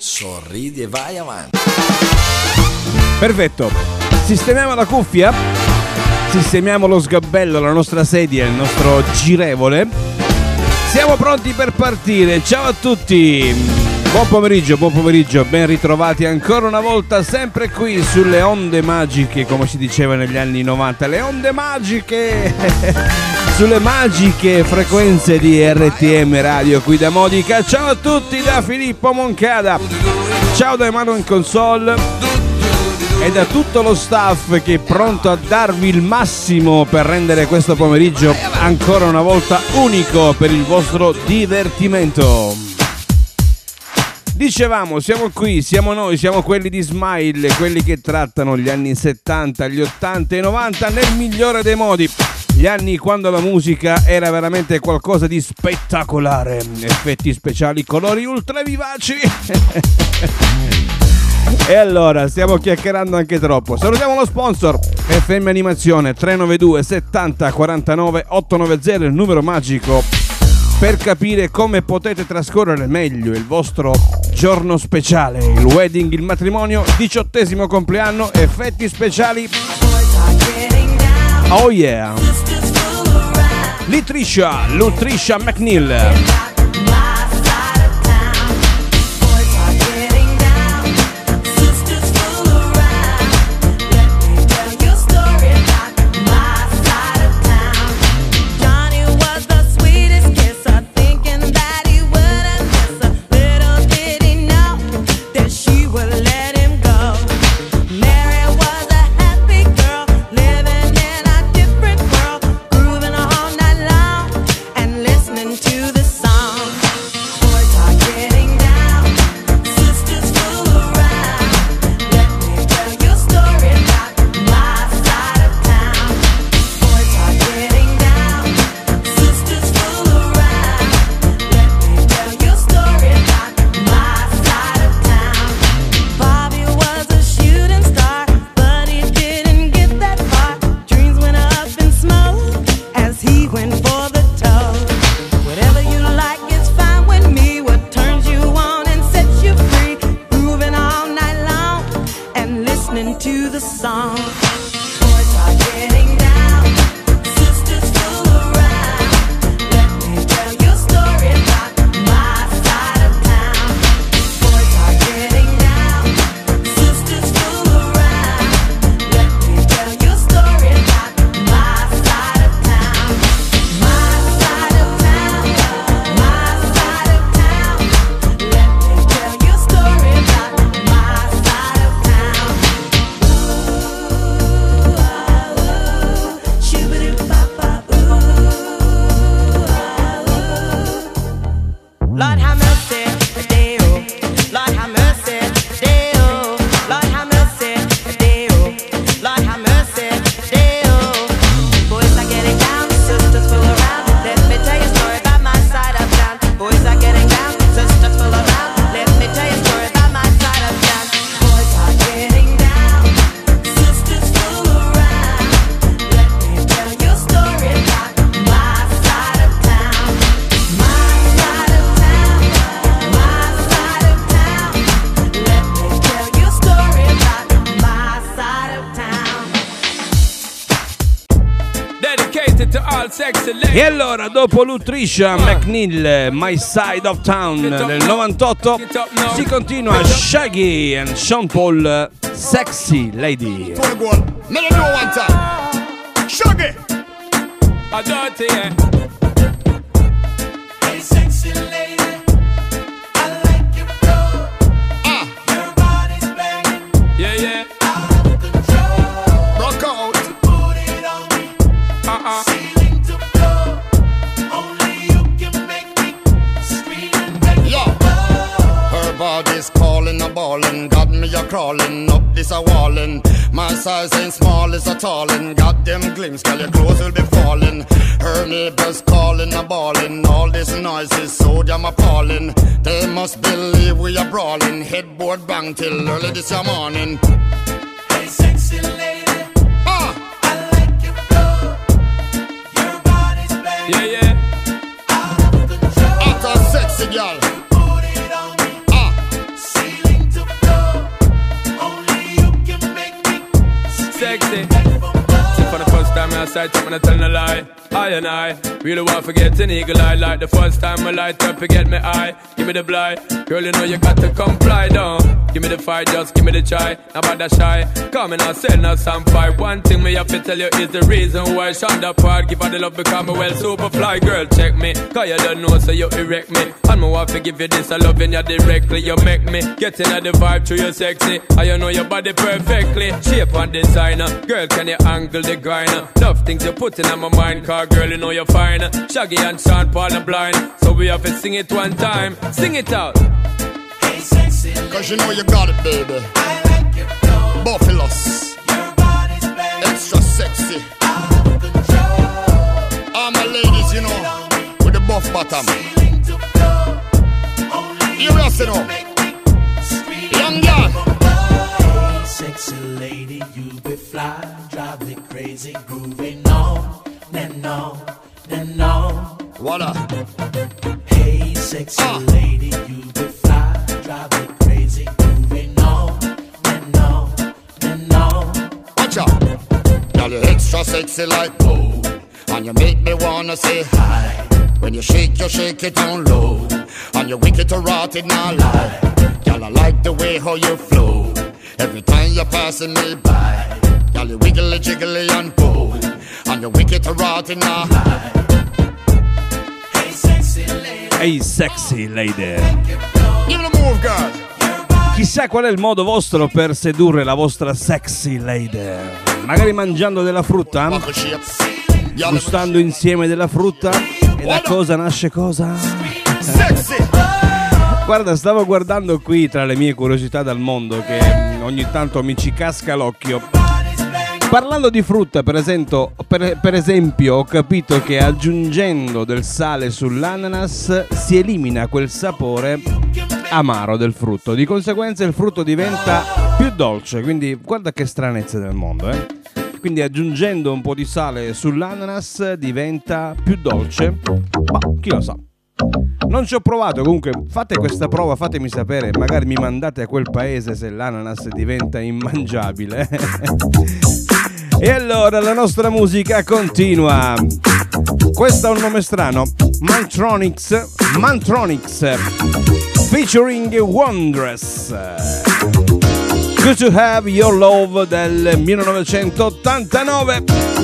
Sorridi e vai avanti. Perfetto. Sistemiamo la cuffia. Sistemiamo lo sgabello, la nostra sedia, il nostro girevole. Siamo pronti per partire. Ciao a tutti. Buon pomeriggio, buon pomeriggio, ben ritrovati ancora una volta sempre qui sulle onde magiche, come si diceva negli anni 90, le onde magiche, sulle magiche frequenze di RTM Radio qui da Modica. Ciao a tutti da Filippo Moncada, ciao da Emanuele Console e da tutto lo staff che è pronto a darvi il massimo per rendere questo pomeriggio ancora una volta unico per il vostro divertimento. Dicevamo, siamo qui, siamo noi, siamo quelli di Smile, quelli che trattano gli anni 70, gli 80 e 90 nel migliore dei modi. Gli anni quando la musica era veramente qualcosa di spettacolare, effetti speciali, colori ultra vivaci. E allora, stiamo chiacchierando anche troppo. Salutiamo lo sponsor FM Animazione 392 70 49 890, il numero magico per capire come potete trascorrere meglio il vostro giorno speciale, il wedding, il matrimonio, diciottesimo compleanno, effetti speciali. Oh yeah! Litrisha, Lutrisha McNeil. Dopo Lutricia McNeil, My Side of Town del 98, si continua Shaggy and Sean Paul, Sexy Lady. Shaggy! Crawling up this a walling. My size ain't small, it's a tallin'. Got them glimpse, girl, your clothes will be falling. Her neighbors calling a bawling. All this noise is so damn appalling. They must believe we are brawling. Headboard bang till early this morning. Hey, sexy lady. Ah. I like your flow. Your body's banging. Yeah, yeah. Out of control. Out of sexy girl. sexy my side, I'm gonna tell a lie. I and I really want to forget an eagle eye like the first time I light up, forget me eye. Give me the blind, girl, you know you got to comply down. Give me the fight, just give me the try. Now about that shy, come and I'll sell now some fight. One thing me have to tell you is the reason why Shonda part. Give her the love because me well super fly, girl, check me. Cause you don't know, so you erect me. And me want to give you this, I loving you directly. You make me get in the vibe through your sexy. I you know your body perfectly. Shape and designer, girl, can you angle the grinder? Love things you put in my mind, car girl, you know you're fine. Shaggy and Sean Paul are blind, so we have to sing it one time. Sing it out. Hey, sexy Cause you know you got it, baby. I like your flow. Buffaloes. Your body's Extra sexy. All my ladies, you know, with the buff bottom. You rest wanna say hi. When you shake, you shake it down low. And you wicked to rot it now lie. Girl, I like the way how you flow. Every time you're passing me by. Girl, you wiggly jiggly and pull. And you wicked to rot it now lie. Hey, sexy lady. Hey, sexy lady. Give it a move, girl. Chissà qual è il modo vostro per sedurre la vostra sexy lady. Magari mangiando della frutta? Gustando insieme della frutta? E da cosa nasce cosa? Guarda, stavo guardando qui tra le mie curiosità dal mondo che ogni tanto mi ci casca l'occhio. Parlando di frutta, per esempio, per, per esempio, ho capito che aggiungendo del sale sull'ananas si elimina quel sapore amaro del frutto. Di conseguenza il frutto diventa più dolce, quindi guarda che stranezze del mondo, eh? Quindi aggiungendo un po' di sale sull'ananas diventa più dolce. Ma chi lo sa? Non ci ho provato, comunque fate questa prova, fatemi sapere, magari mi mandate a quel paese se l'ananas diventa immangiabile. e allora la nostra musica continua. Questo è un nome strano, Mantronics, Mantronics, featuring Wondrous. Good to have your love del 1989.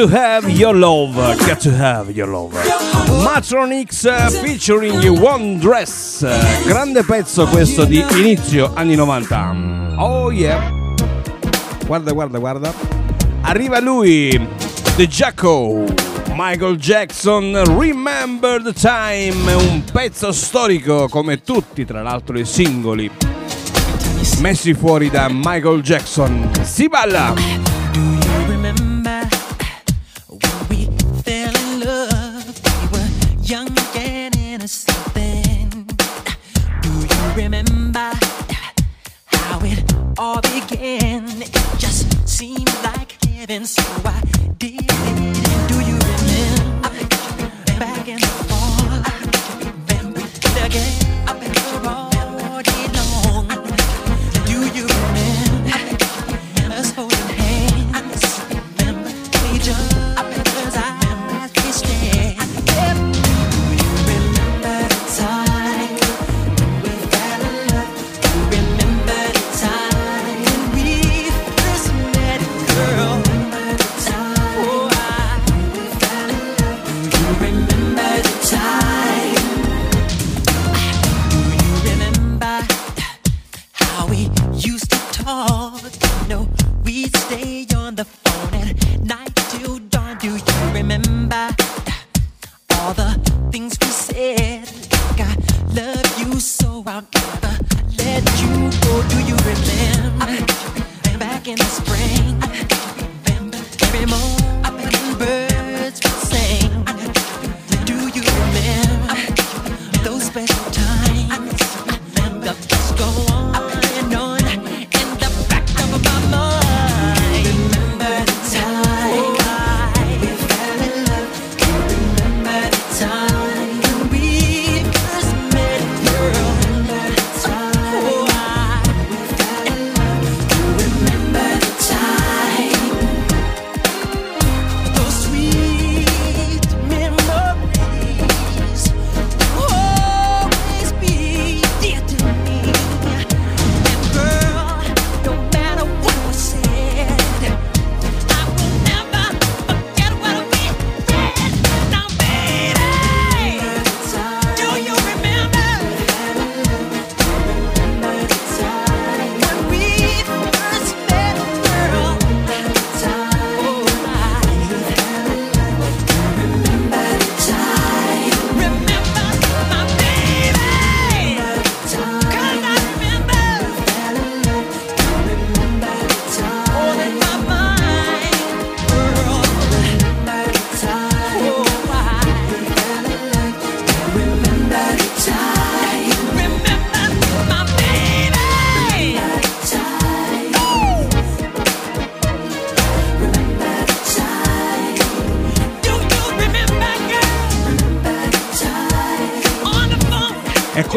To have your love, got to have your love. Matronix uh, featuring One Dress, grande pezzo questo di inizio anni 90. Oh yeah. Guarda, guarda, guarda. Arriva lui, The Jacko. Michael Jackson, Remember the Time, un pezzo storico come tutti tra l'altro i singoli messi fuori da Michael Jackson. Si balla!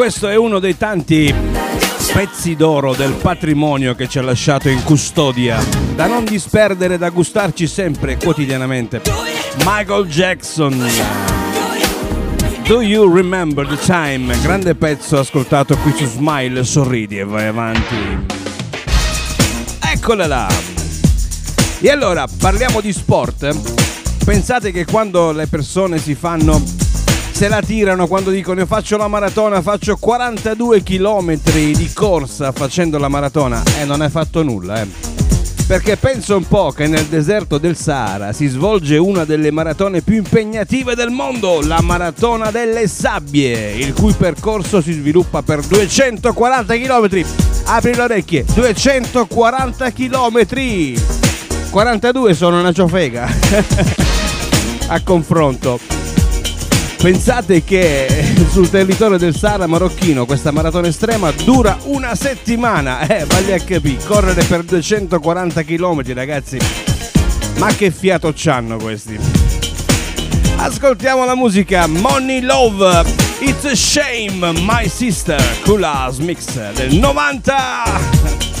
Questo è uno dei tanti pezzi d'oro del patrimonio che ci ha lasciato in custodia, da non disperdere, da gustarci sempre, quotidianamente. Michael Jackson. Do you remember the time? Grande pezzo ascoltato qui su Smile, sorridi e vai avanti. Eccola là. E allora, parliamo di sport. Pensate che quando le persone si fanno se la tirano quando dicono io faccio la maratona, faccio 42 km di corsa facendo la maratona e non hai fatto nulla, eh. Perché penso un po' che nel deserto del Sahara si svolge una delle maratone più impegnative del mondo, la maratona delle sabbie, il cui percorso si sviluppa per 240 km. Apri le orecchie, 240 km. 42 sono una ciofega. A confronto. Pensate che sul territorio del Sahara marocchino questa maratona estrema dura una settimana. Eh, vale a capire, correre per 240 km, ragazzi. Ma che fiato c'hanno questi? Ascoltiamo la musica Money Love, It's a Shame, My Sister, Kulas Mix del 90.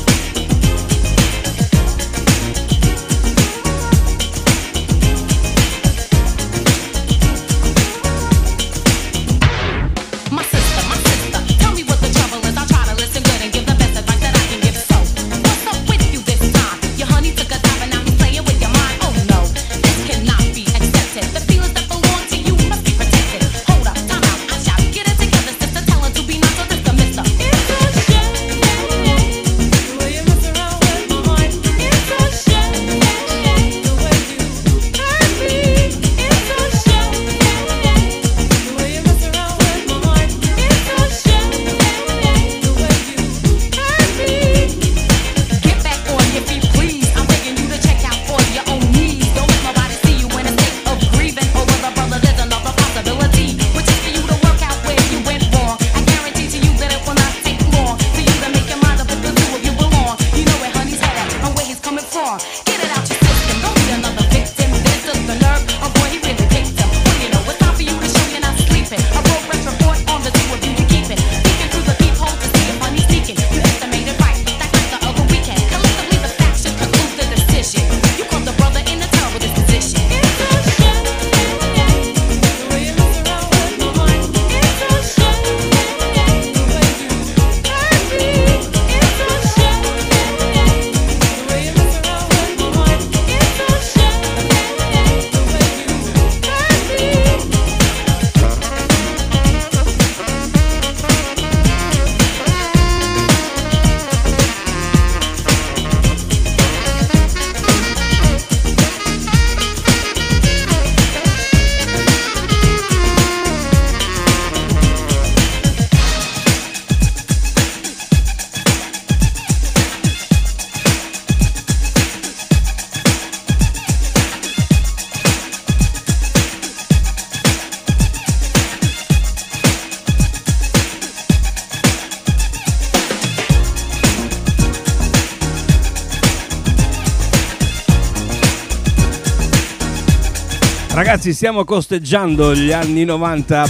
Ragazzi, stiamo costeggiando gli anni 90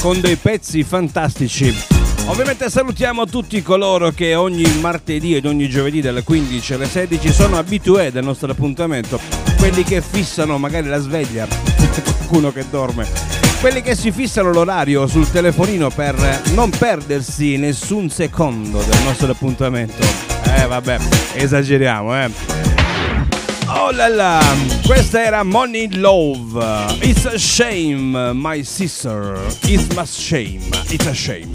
con dei pezzi fantastici. Ovviamente salutiamo tutti coloro che ogni martedì ed ogni giovedì dalle 15 alle 16 sono abitué del nostro appuntamento. Quelli che fissano magari la sveglia, qualcuno che dorme. Quelli che si fissano l'orario sul telefonino per non perdersi nessun secondo del nostro appuntamento. Eh vabbè, esageriamo, eh. Oh la la, questa era Money Love. It's a shame, my sister. It's a shame. It's a shame.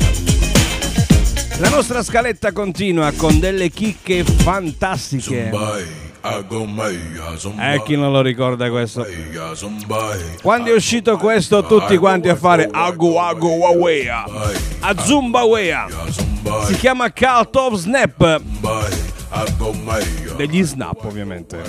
La nostra scaletta continua con delle chicche fantastiche. Eh, chi non lo ricorda questo? Quando è uscito questo, tutti quanti a fare Agu Agu Wawea. A Zumba Wea. Si chiama Cult of Snap. Degli snap, ovviamente.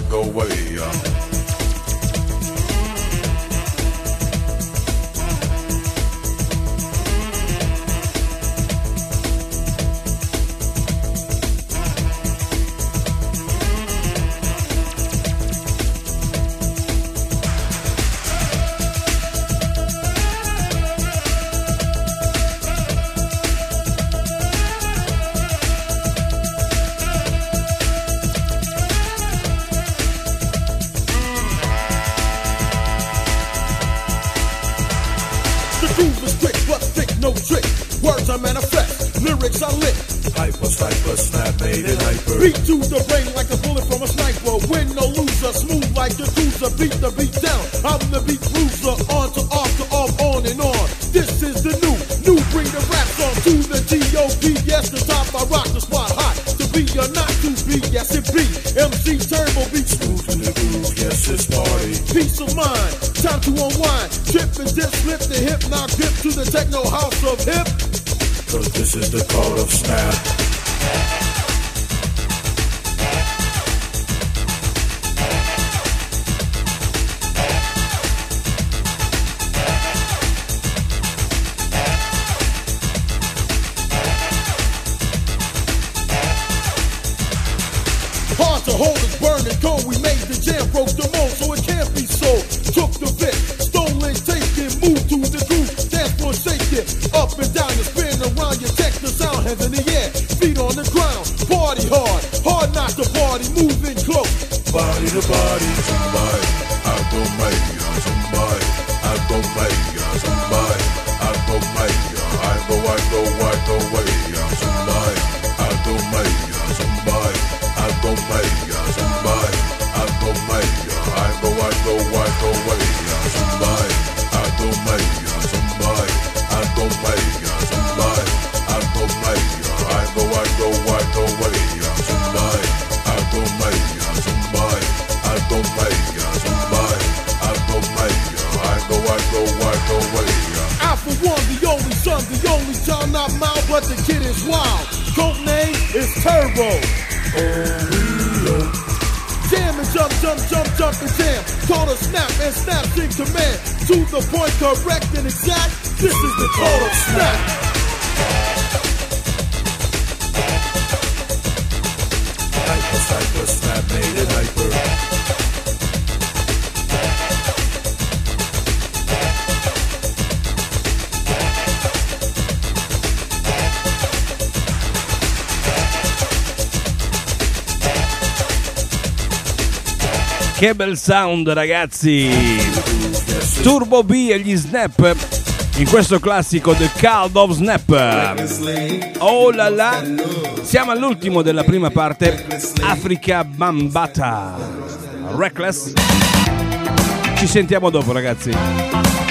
Words are manifest, lyrics are lit. Hyper, hyper, snap, made it hyper. Beat to the brain like a bullet from a sniper. Win or loser, smooth like a cruiser. Beat the beat down. I'm the beat bruiser. On to off to off, on and on. This is the new, new breed of rap song to the G.O.D. Yes, the top, I rock the spot hot. To be or not to be, yes it be. MC Turbo beat smooth In the groove, yes, it's party. Peace of mind, time to unwind. Trip and dip, slip the hip, now grip to the techno house of hip. Cause this is the code of snap. Party hard, hard not to party, moving close. Body to body, somebody. I go maya, somebody. I go maya, somebody. I go maya. I go, I go, I go, maya, somebody. I go maya, somebody. I go maya, somebody. But the kid is wild. Code name is Turbo. Jam and jump, jump, jump, jump and jam. Call a snap and snap in command. To the point, correct and exact. This is the of snap. Che bel sound, ragazzi! Turbo B e gli Snap in questo classico The Call of Snap. Oh la la! Siamo all'ultimo della prima parte, Africa Bambata. Reckless. Ci sentiamo dopo, ragazzi.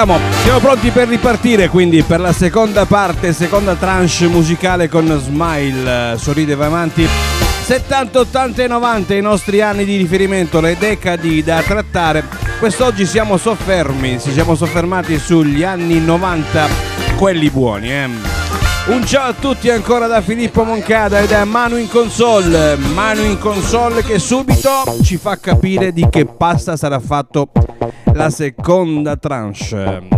Ci risiamo, siamo pronti per ripartire quindi per la seconda parte, seconda tranche musicale con Smile, sorride vai avanti. 70, 80 e 90 i nostri anni di riferimento, le decadi da trattare. Quest'oggi siamo soffermi, ci siamo soffermati sugli anni 90, quelli buoni. Eh. Un ciao a tutti ancora da Filippo Moncada e da Manu in console. Manu in console che subito ci fa capire di che pasta sarà fatto la seconda tranche.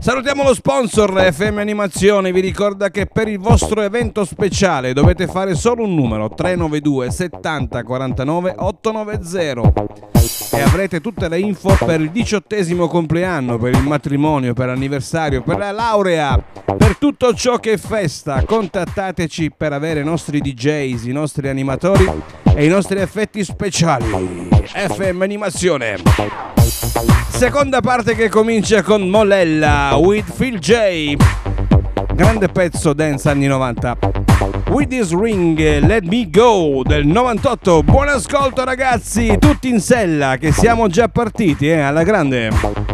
Salutiamo lo sponsor FM Animazione, vi ricorda che per il vostro evento speciale dovete fare solo un numero 392 70 49 890 e avrete tutte le info per il diciottesimo compleanno, per il matrimonio, per l'anniversario, per la laurea, per tutto ciò che è festa. Contattateci per avere i nostri DJs, i nostri animatori e i nostri effetti speciali. FM Animazione. Seconda parte che comincia con Molella with Phil J. Grande pezzo dance anni 90. With this ring, let me go del 98. Buon ascolto ragazzi, tutti in sella che siamo già partiti, eh, alla grande.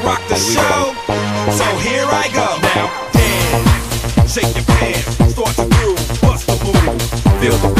To rock the show. So here I go. Now dance, shake your pants, start to groove, bust the move. Feel the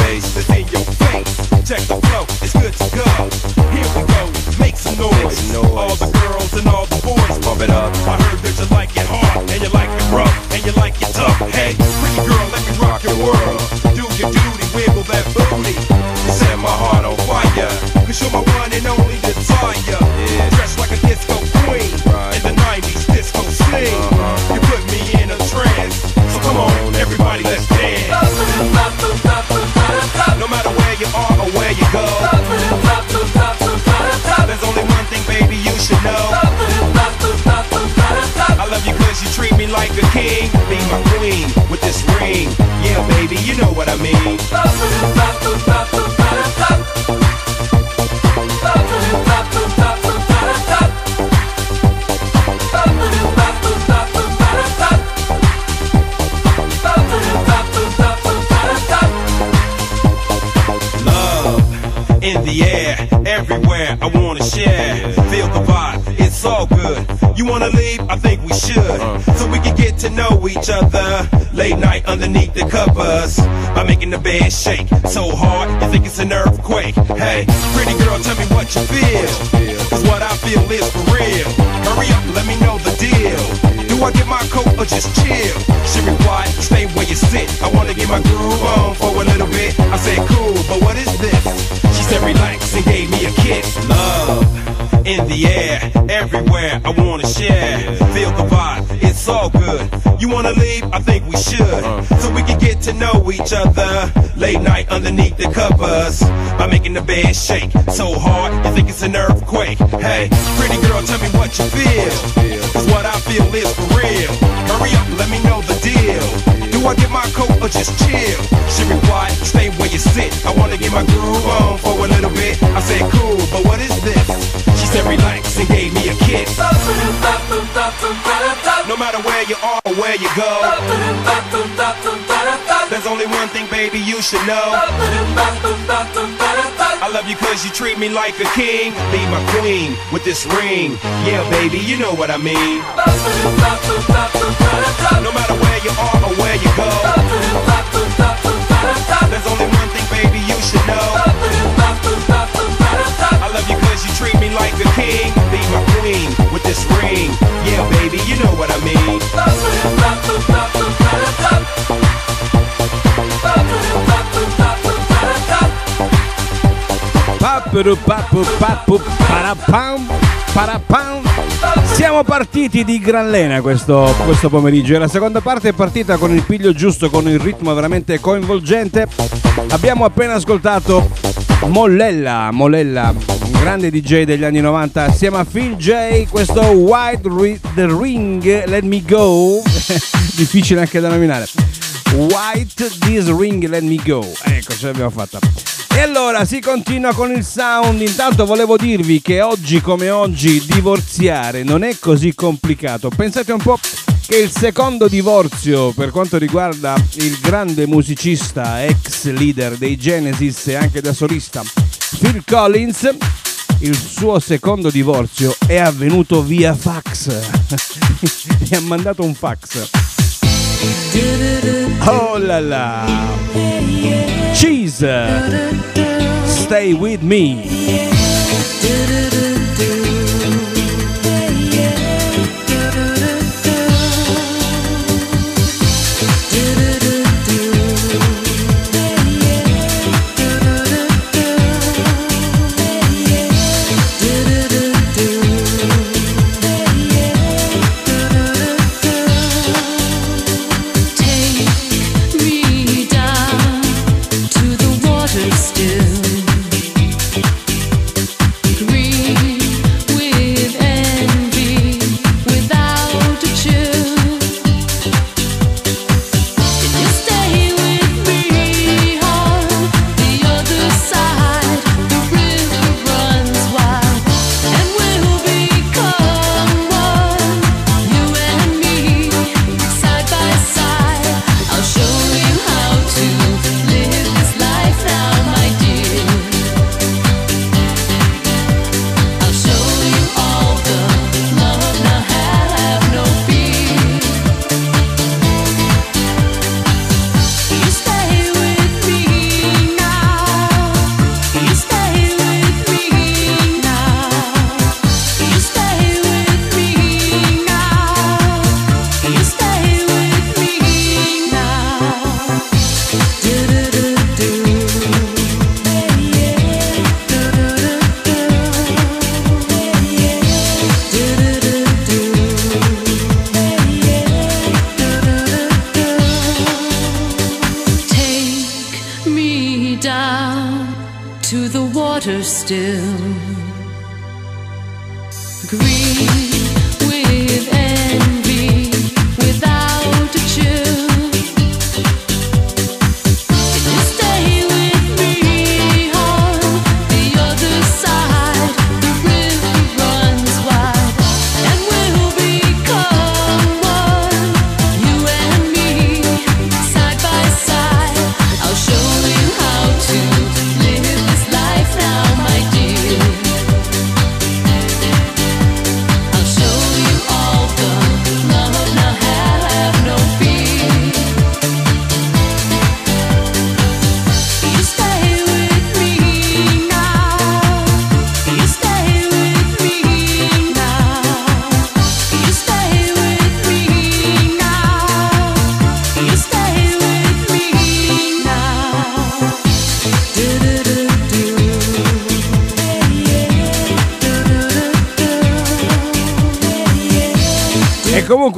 should. So we can get to know each other. Late night underneath the covers. By making the bed shake so hard, you think it's an earthquake. Hey, pretty girl, tell me what you feel. Cause what I feel is for real. Hurry up, let me know the deal. Do I get my coat or just chill? She replied, stay where you sit. I wanna get my groove on for a little bit. I said, cool, but what is this? She said, relax and gave me a kiss. Love in the air, everywhere. I wanna share. Feel the vibe, it's all good. You wanna leave? I think we should. So we can get to know each other. Late night underneath the covers. By making the bed shake so hard, you think it's an earthquake. Hey, pretty girl, tell me what you feel. Cause what I feel is for real. Hurry up, let me know the deal. Do I get my coat or just chill? She replied, stay where you sit. I wanna get my groove on for a little bit. I said, cool, but what is this? She said, relax and gave me a kiss. No matter where you are or where you go, there's only one thing, baby, you should know. I love you cause you treat me like a king. Be my queen with this ring. Yeah, baby, you know what I mean. No matter where you are where you go. There's only one thing, baby, you should know. I love you cause you treat me like a king. Be my queen with this ring. Yeah, baby, you know what I mean. Papu, papu, papu, para pam, para pam. Siamo partiti di gran lena questo, questo pomeriggio e la seconda parte è partita con il piglio giusto, con il ritmo veramente coinvolgente. Abbiamo appena ascoltato Mollella, Mollella, un grande DJ degli anni 90 assieme a Phil J, questo White Ri- The Ring Let Me Go, difficile anche da nominare. White This Ring Let Me Go, ecco ce l'abbiamo fatta. E allora si continua con il sound. Intanto volevo dirvi che oggi come oggi divorziare non è così complicato. Pensate un po' che il secondo divorzio per quanto riguarda il grande musicista, ex leader dei Genesis e anche da solista Phil Collins, il suo secondo divorzio è avvenuto via fax. Mi ha mandato un fax. Oh la la! Cheese! Stay with me! Green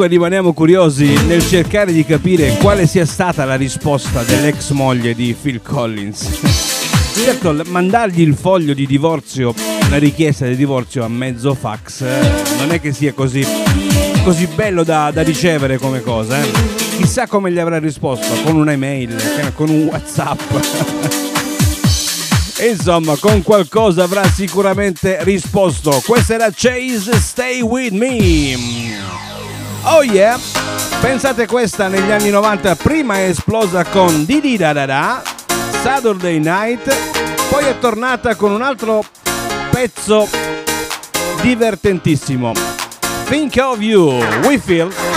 comunque rimaniamo curiosi nel cercare di capire quale sia stata la risposta dell'ex moglie di Phil Collins. Certo, mandargli il foglio di divorzio, la richiesta di divorzio a mezzo fax, eh, non è che sia così, così bello da, da ricevere come cosa. eh. Chissà come gli avrà risposto, con un'email, con un WhatsApp. Insomma, con qualcosa avrà sicuramente risposto. Questa era Chase Stay With Me. Oh yeah! Pensate questa negli anni 90 prima è esplosa con Didi da da da, Saturday Night, poi è tornata con un altro pezzo divertentissimo. Think of You, We Feel.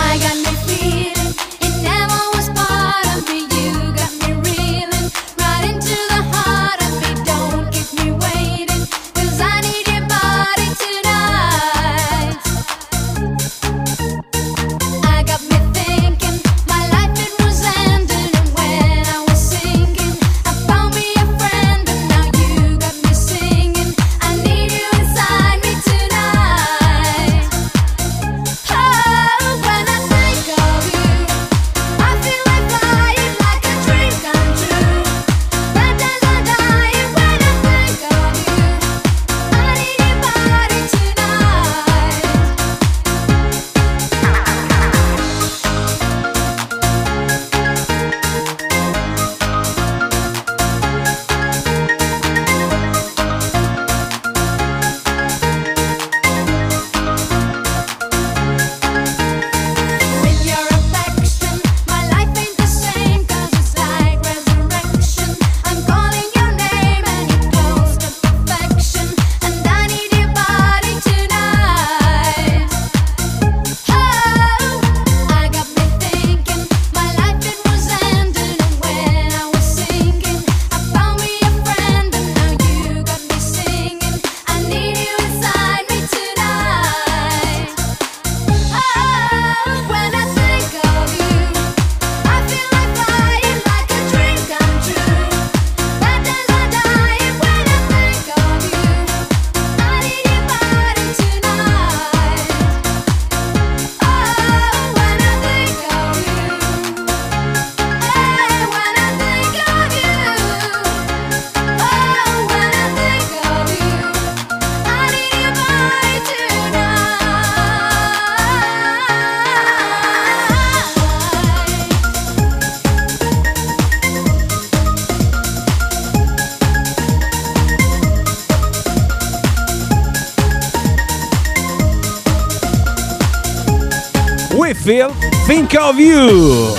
Think of You.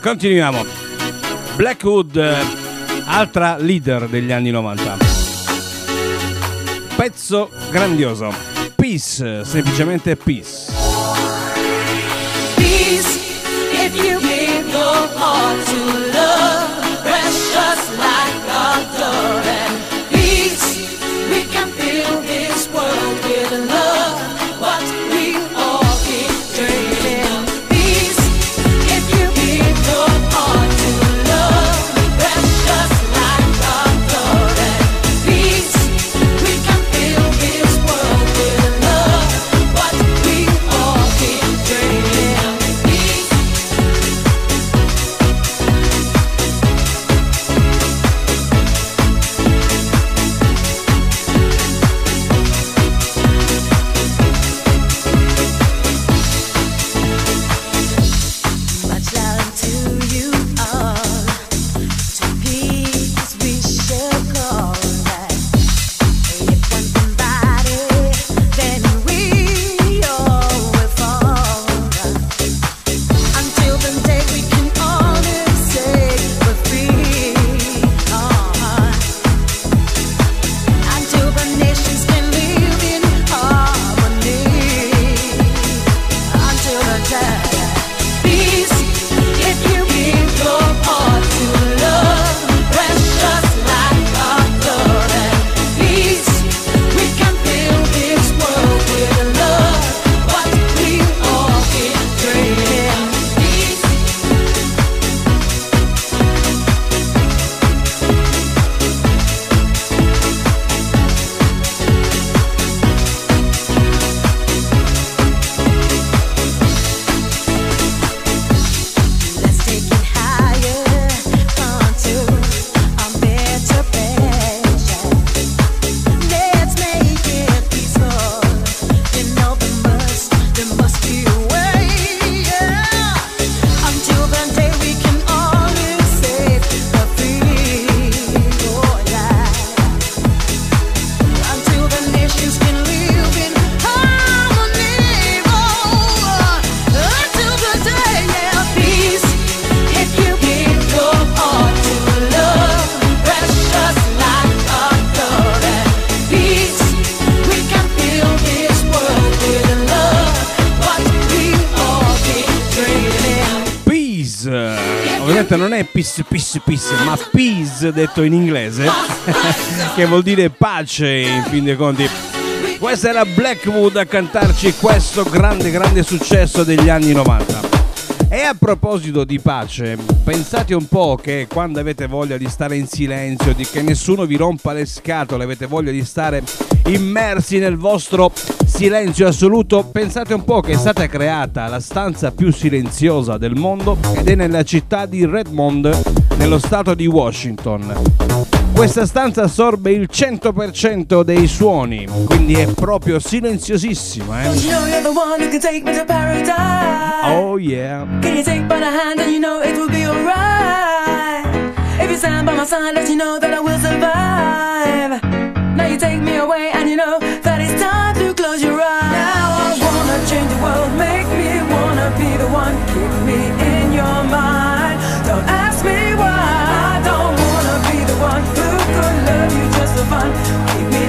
Continuiamo. Blackwood, eh, altra leader degli anni 90. Pezzo grandioso. Peace, semplicemente peace. Peace, if you give your heart to peace, peace, ma peace detto in inglese, che vuol dire pace in fin dei conti. Questa era Blackwood a cantarci questo grande, grande successo degli anni 90. E a proposito di pace, pensate un po' che quando avete voglia di stare in silenzio, di che nessuno vi rompa le scatole, avete voglia di stare immersi nel vostro silenzio assoluto, pensate un po' che è stata creata la stanza più silenziosa del mondo ed è nella città di Redmond, nello stato di Washington. Questa stanza assorbe il 100% dei suoni, quindi è proprio silenziosissima, eh? Oh yeah. Can you take by the hand and you know it will be alright? If you stand by my side, let you know that I will survive. Now you take me away and you know that it's time to close your eyes. Now I wanna change the world, make me wanna be the one, keep me in your mind. Could love you just for fun. Keep me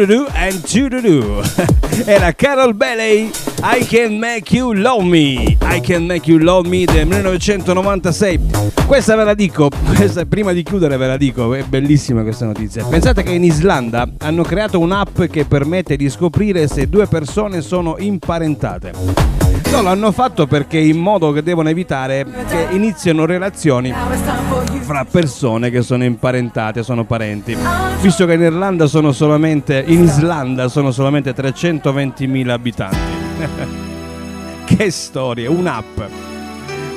and to Era Carol Bailey, I Can Make You Love Me. I Can Make You Love Me del 1996. Questa ve la dico, questa, prima di chiudere ve la dico, è bellissima questa notizia. Pensate che in Islanda hanno creato un'app che permette di scoprire se due persone sono imparentate. No, l'hanno fatto perché in modo che devono evitare che iniziano relazioni fra persone che sono imparentate, sono parenti. Visto che in Irlanda sono solamente in Islanda sono solamente 320.000 abitanti. che storia, un'app.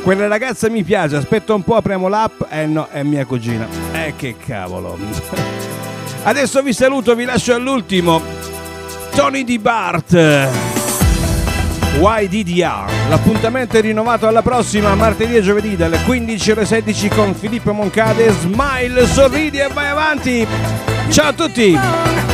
Quella ragazza mi piace, aspetta un po', apriamo l'app. Eh no, è mia cugina. Eh che cavolo. Adesso vi saluto, vi lascio all'ultimo. Tony Di Bart. YDDR. L'appuntamento è rinnovato alla prossima martedì e giovedì dalle 15 alle 16 con Filippo Moncade. Smile, sorridi e vai avanti. Ciao a tutti.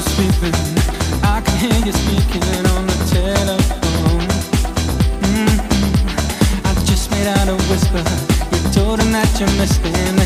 I can hear you speaking on the telephone. Mhm. I just made out a whisper. You told him that you missed him,